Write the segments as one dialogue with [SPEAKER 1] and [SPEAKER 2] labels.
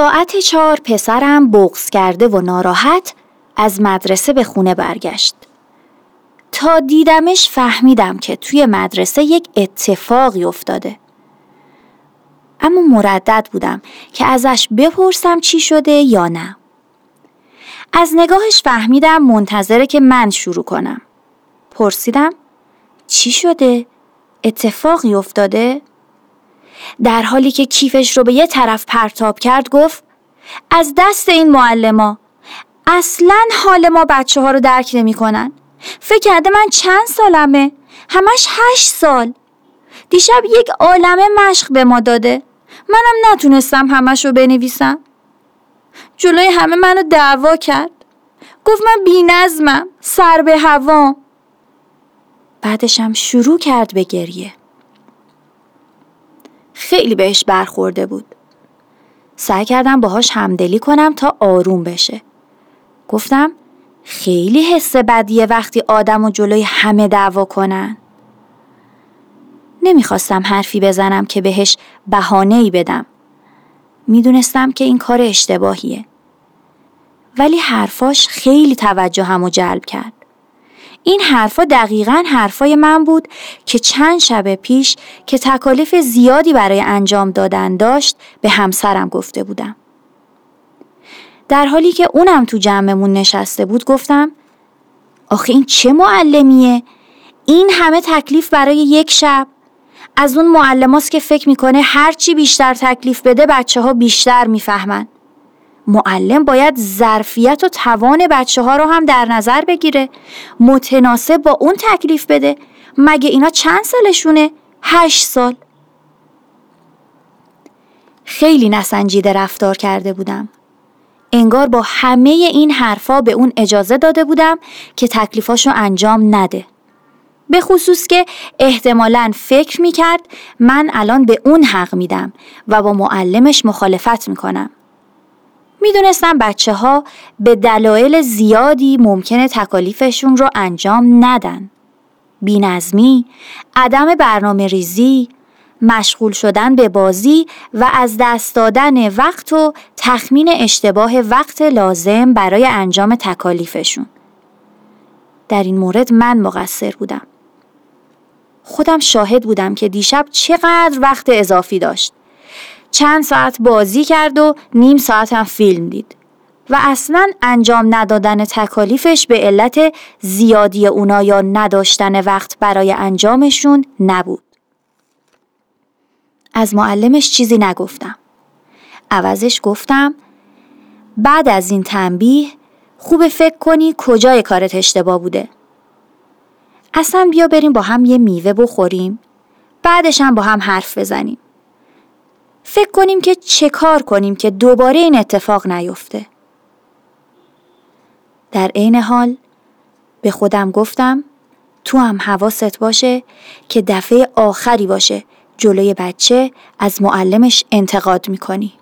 [SPEAKER 1] ساعت چهار پسرم بغز کرده و ناراحت از مدرسه به خونه برگشت. تا دیدمش فهمیدم که توی مدرسه یک اتفاقی افتاده. اما مردد بودم که ازش بپرسم چی شده یا نه. از نگاهش فهمیدم منتظره که من شروع کنم. پرسیدم چی شده؟ اتفاقی افتاده؟ در حالی که کیفش رو به یه طرف پرتاب کرد گفت از دست این معلما اصلا حال ما بچه ها رو درک نمی کنن. فکر کرده من چند سالمه؟ همش هشت سال. دیشب یک عالمه مشق به ما داده. منم نتونستم همش رو بنویسم. جلوی همه منو دعوا کرد. گفت من بی نظمم سر به هوام. بعدشم شروع کرد به گریه. خیلی بهش برخورده بود. سعی کردم باهاش همدلی کنم تا آروم بشه. گفتم خیلی حس بدیه وقتی آدم و جلوی همه دعوا کنن. نمی‌خواستم حرفی بزنم که بهش بهانه ای بدم. می‌دونستم که این کار اشتباهیه. ولی حرفاش خیلی توجه همو جلب کرد. این حرفا دقیقا حرفای من بود که چند شب پیش که تکالیف زیادی برای انجام دادن داشت به همسرم گفته بودم. در حالی که اونم تو جمعمون نشسته بود گفتم آخه این چه معلمیه؟ این همه تکلیف برای یک شب از اون معلماست که فکر می‌کنه هرچی بیشتر تکلیف بده بچه ها بیشتر می‌فهمن. معلم باید ظرفیت و توان بچه ها رو هم در نظر بگیره متناسب با اون تکلیف بده. مگه اینا چند سالشونه؟ هشت سال. خیلی نسنجیده رفتار کرده بودم. انگار با همه این حرفا به اون اجازه داده بودم که تکلیفاشو انجام نده. به خصوص که احتمالا فکر می‌کرد من الان به اون حق میدم و با معلمش مخالفت می‌کنم. می‌دونستم بچه ها به دلایل زیادی ممکنه تکالیفشون رو انجام ندن. بینظمی، عدم برنامه ریزی، مشغول شدن به بازی و از دست دادن وقت و تخمین اشتباه وقت لازم برای انجام تکالیفشون. در این مورد من مقصر بودم. خودم شاهد بودم که دیشب چقدر وقت اضافی داشت. چند ساعت بازی کرد و نیم ساعت هم فیلم دید و اصلا انجام ندادن تکالیفش به علت زیادی اونا یا نداشتن وقت برای انجامشون نبود. از معلمش چیزی نگفتم. عوضش گفتم بعد از این تنبیه خوب فکر کنی کجای کارت اشتباه بوده. اصلا بیا بریم با هم یه میوه بخوریم بعدش هم با هم حرف بزنیم. فکر کنیم که چه کار کنیم که دوباره این اتفاق نیفته. در عین حال به خودم گفتم تو هم حواست باشه که دفعه آخری باشه جلوی بچه از معلمش انتقاد می‌کنی.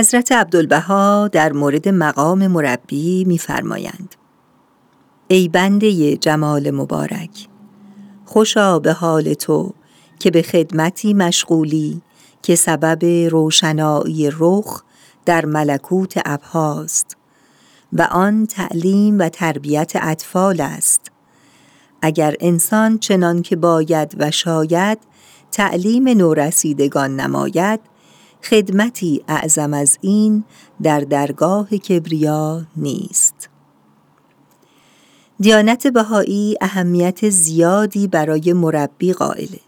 [SPEAKER 2] حضرت عبدالبها در مورد مقام مربی میفرمایند. ای بنده جمال مبارک خوشا به حال تو که به خدمتی مشغولی که سبب روشنایی رخ در ملکوت ابهاست و آن تعلیم و تربیت اطفال است. اگر انسان چنان که باید و شاید تعلیم نورسیدگان نماید خدمتی اعظم از این در درگاه کبریا نیست. دیانت بهایی اهمیت زیادی برای مربی قائله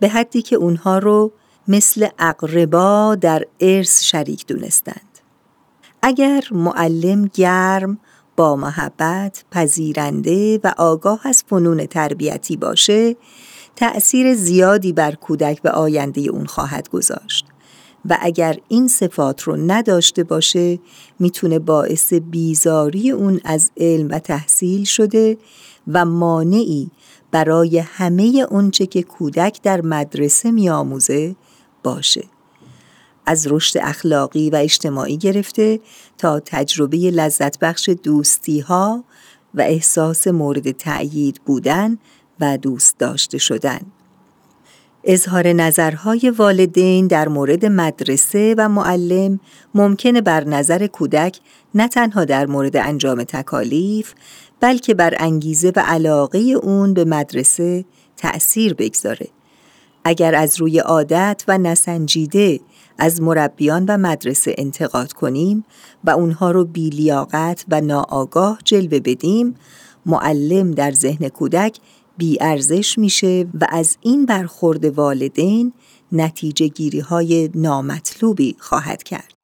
[SPEAKER 2] به حدی که اونها رو مثل اقربا در ارث شریک دونستند. اگر معلم گرم با محبت پذیرنده و آگاه از فنون تربیتی باشه تأثیر زیادی بر کودک و آینده اون خواهد گذاشت. و اگر این صفات رو نداشته باشه می‌تونه باعث بیزاری اون از علم و تحصیل شده و مانعی برای همه اونچه که کودک در مدرسه میآموزه باشه. از رشد اخلاقی و اجتماعی گرفته تا تجربه لذت بخش دوستی ها و احساس مورد تأیید بودن و دوست داشته شدن. اظهار نظرهای والدین در مورد مدرسه و معلم ممکنه بر نظر کودک نه تنها در مورد انجام تکالیف بلکه بر انگیزه و علاقه اون به مدرسه تأثیر بگذاره. اگر از روی عادت و نسنجیده از مربیان و مدرسه انتقاد کنیم و اونها رو بیلیاقت و ناآگاه جلوه بدیم، معلم در ذهن کودک ارزش میشه و از این برخورد والدین نتیجه گیری های نامطلوبی خواهد کرد.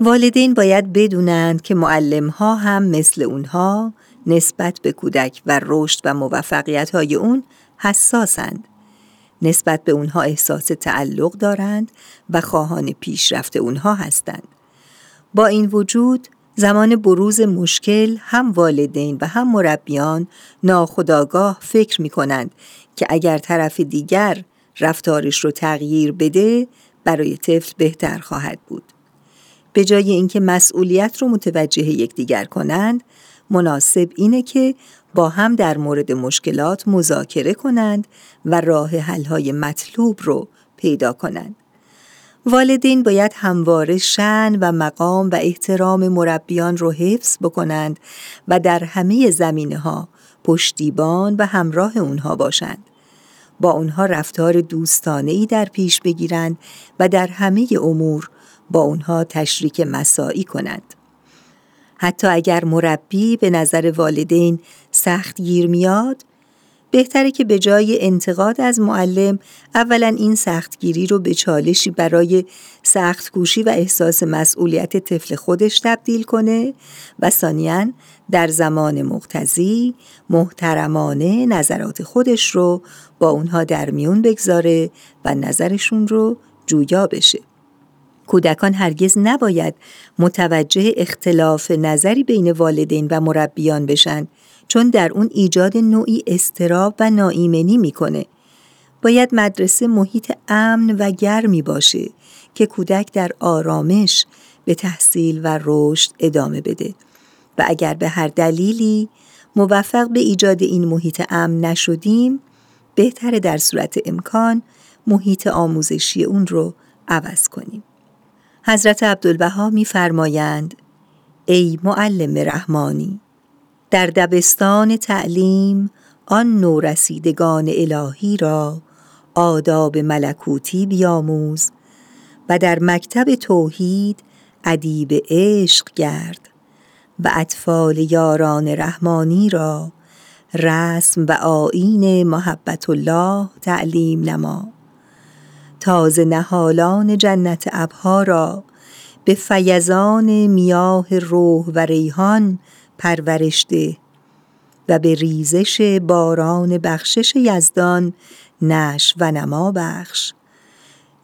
[SPEAKER 2] والدین باید بدونند که معلم ها هم مثل اونها نسبت به کودک و رشد و موفقیت های اون حساسند. نسبت به اونها احساس تعلق دارند و خواهان پیشرفت اونها هستند. با این وجود زمان بروز مشکل هم والدین و هم مربیان ناخداگاه فکر می کنند که اگر طرف دیگر رفتارش رو تغییر بده برای طفل بهتر خواهد بود. به جای اینکه مسئولیت رو متوجه یکدیگر کنند، مناسب اینه که با هم در مورد مشکلات مذاکره کنند و راه حل‌های مطلوب رو پیدا کنند. والدین باید همواره شن و مقام و احترام مربیان رو حفظ بکنند و در همه زمینه ها پشتیبان و همراه اونها باشند. با اونها رفتار دوستانه ای در پیش بگیرند و در همه امور با اونها تشریک مساعی کنند. حتی اگر مربی به نظر والدین سخت گیر میاد بهتره که به جای انتقاد از معلم اولا این سختگیری رو به چالشی برای سخت و احساس مسئولیت طفل خودش تبدیل کنه و ثانیا در زمان مقتضی محترمانه نظرات خودش رو با اونها در میون بگذاره و نظرشون رو جویا بشه. کودکان هرگز نباید متوجه اختلاف نظری بین والدین و مربیان بشن چون در اون ایجاد نوعی استراب و ناایمنی می‌کنه. باید مدرسه محیط امن و گرمی باشه که کودک در آرامش به تحصیل و رشد ادامه بده و اگر به هر دلیلی موفق به ایجاد این محیط امن نشدیم بهتره در صورت امکان محیط آموزشی اون رو عوض کنیم. حضرت عبدالبها میفرمایند ای معلم رحمانی در دبستان تعلیم آن نورسیدگان الهی را آداب ملکوتی بیاموز و در مکتب توحید ادیب عشق گرد و اطفال یاران رحمانی را رسم و آین محبت الله تعلیم نما. تازه نهالان جنت ابها را به فیضان میاه روح و ریحان پرورش ده و به ریزش باران بخشش یزدان نش و نما بخش.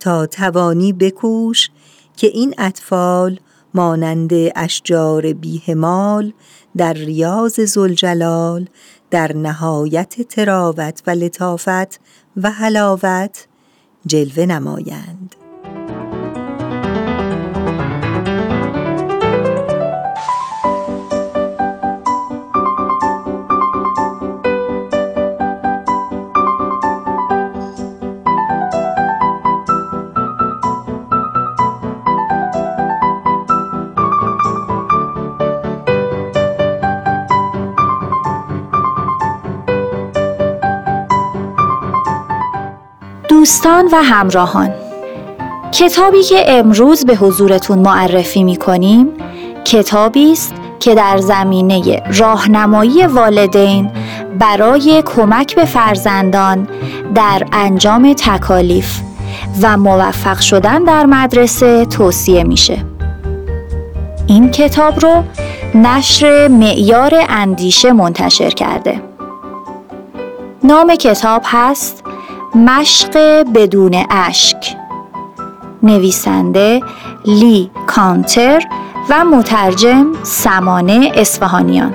[SPEAKER 2] تا توانی بکوش که این اطفال مانند اشجار بیهمال در ریاض زلجلال در نهایت تراوت و لطافت و حلاوت جلوه نمایند.
[SPEAKER 1] دوستان و همراهان کتابی که امروز به حضورتون معرفی می کنیم کتابی است که در زمینه راهنمایی والدین برای کمک به فرزندان در انجام تکالیف و موفق شدن در مدرسه توصیه میشه. این کتاب رو نشر معیار اندیشه منتشر کرده. نام کتاب هست مشق بدون اشک. نویسنده لی کانتر و مترجم سمانه اسفهانیان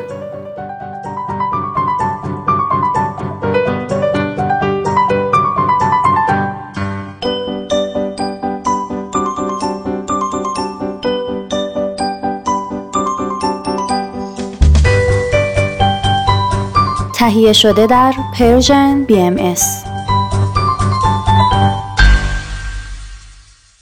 [SPEAKER 1] تهیه شده در پرژن بی ام ایس